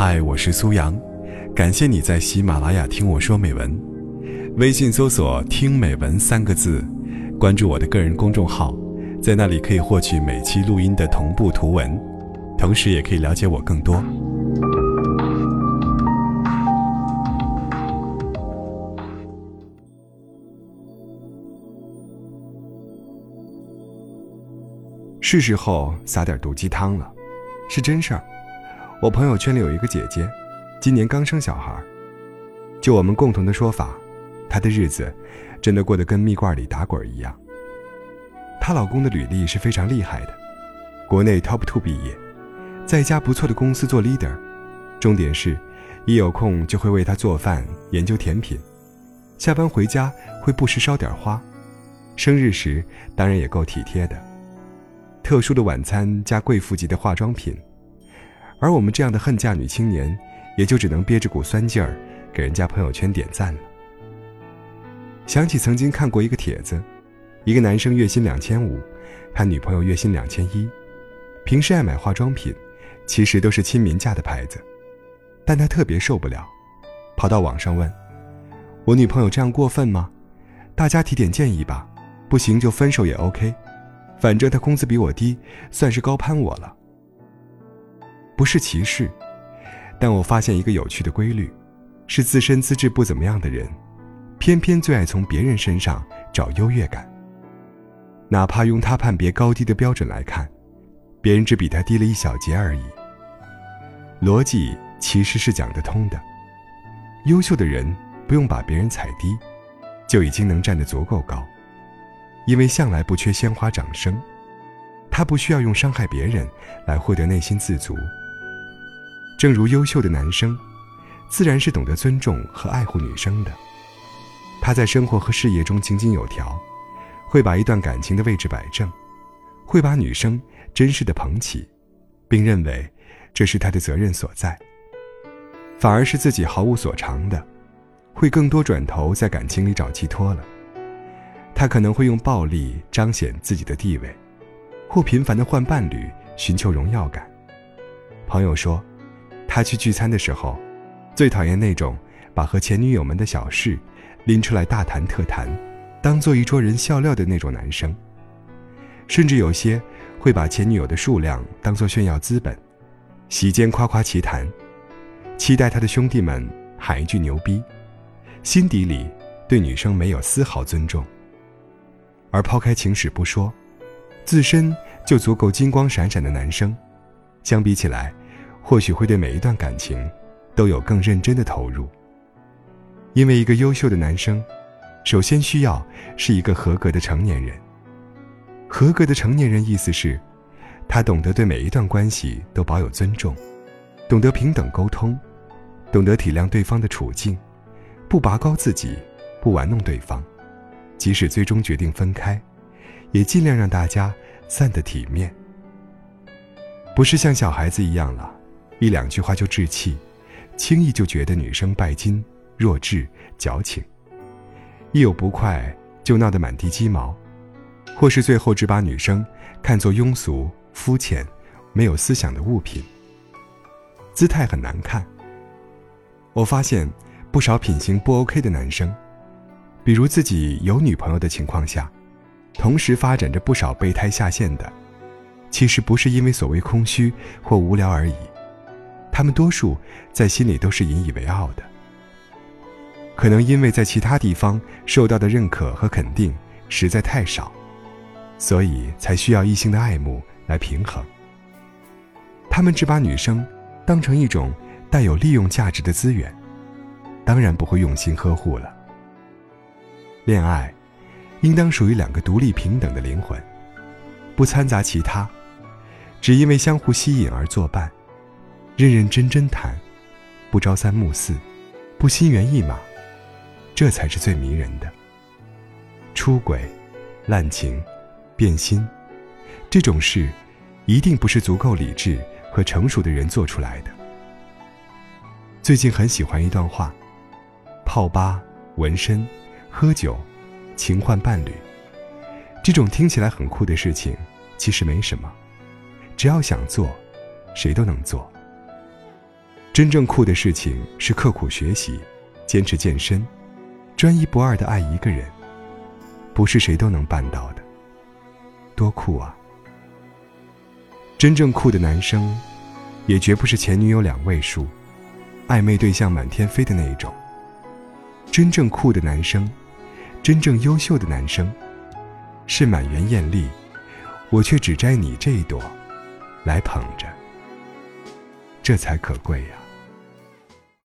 嗨，我是苏阳，感谢你在喜马拉雅听我说美文。微信搜索“听美文”三个字，关注我的个人公众号，在那里可以获取每期录音的同步图文，同时也可以了解我更多。是时候撒点毒鸡汤了，是真事儿。我朋友圈里有一个姐姐，今年刚生小孩。就我们共同的说法，她的日子真的过得跟蜜罐里打滚一样。她老公的履历是非常厉害的，国内 top two 毕业，在一家不错的公司做 leader。重点是，一有空就会为她做饭、研究甜品，下班回家会不时烧点花，生日时当然也够体贴的。特殊的晚餐加贵妇级的化妆品，而我们这样的恨嫁女青年，也就只能憋着股酸劲儿，给人家朋友圈点赞了。想起曾经看过一个帖子，一个男生月薪两千五，他女朋友月薪两千一，平时爱买化妆品，其实都是亲民价的牌子，但他特别受不了，跑到网上问：“我女朋友这样过分吗？大家提点建议吧，不行就分手也 OK。”反正他工资比我低，算是高攀我了。不是歧视，但我发现一个有趣的规律：是自身资质不怎么样的人，偏偏最爱从别人身上找优越感。哪怕用他判别高低的标准来看，别人只比他低了一小节而已。逻辑其实是讲得通的。优秀的人不用把别人踩低，就已经能站得足够高。因为向来不缺鲜花掌声，他不需要用伤害别人来获得内心自足。正如优秀的男生，自然是懂得尊重和爱护女生的。他在生活和事业中井井有条，会把一段感情的位置摆正，会把女生珍视的捧起，并认为这是他的责任所在。反而是自己毫无所长的，会更多转头在感情里找寄托了。他可能会用暴力彰显自己的地位，或频繁的换伴侣寻求荣耀感。朋友说，他去聚餐的时候，最讨厌那种把和前女友们的小事拎出来大谈特谈，当做一桌人笑料的那种男生。甚至有些会把前女友的数量当做炫耀资本，席间夸夸其谈，期待他的兄弟们喊一句牛逼，心底里对女生没有丝毫尊重。而抛开情史不说，自身就足够金光闪闪的男生，相比起来，或许会对每一段感情都有更认真的投入。因为一个优秀的男生，首先需要是一个合格的成年人。合格的成年人意思是，他懂得对每一段关系都保有尊重，懂得平等沟通，懂得体谅对方的处境，不拔高自己，不玩弄对方。即使最终决定分开，也尽量让大家散得体面。不是像小孩子一样了，一两句话就置气，轻易就觉得女生拜金、弱智、矫情，一有不快就闹得满地鸡毛，或是最后只把女生看作庸俗、肤浅、没有思想的物品，姿态很难看。我发现不少品行不 OK 的男生。比如自己有女朋友的情况下，同时发展着不少备胎下线的，其实不是因为所谓空虚或无聊而已，他们多数在心里都是引以为傲的。可能因为在其他地方受到的认可和肯定实在太少，所以才需要异性的爱慕来平衡。他们只把女生当成一种带有利用价值的资源，当然不会用心呵护了。恋爱，应当属于两个独立平等的灵魂，不掺杂其他，只因为相互吸引而作伴，认认真真谈，不朝三暮四，不心猿意马，这才是最迷人的。出轨、滥情、变心，这种事，一定不是足够理智和成熟的人做出来的。最近很喜欢一段话：泡吧、纹身。喝酒，情换伴侣，这种听起来很酷的事情，其实没什么，只要想做，谁都能做。真正酷的事情是刻苦学习，坚持健身，专一不二的爱一个人，不是谁都能办到的。多酷啊！真正酷的男生，也绝不是前女友两位数，暧昧对象满天飞的那一种。真正酷的男生，真正优秀的男生，是满园艳丽，我却只摘你这一朵，来捧着。这才可贵呀！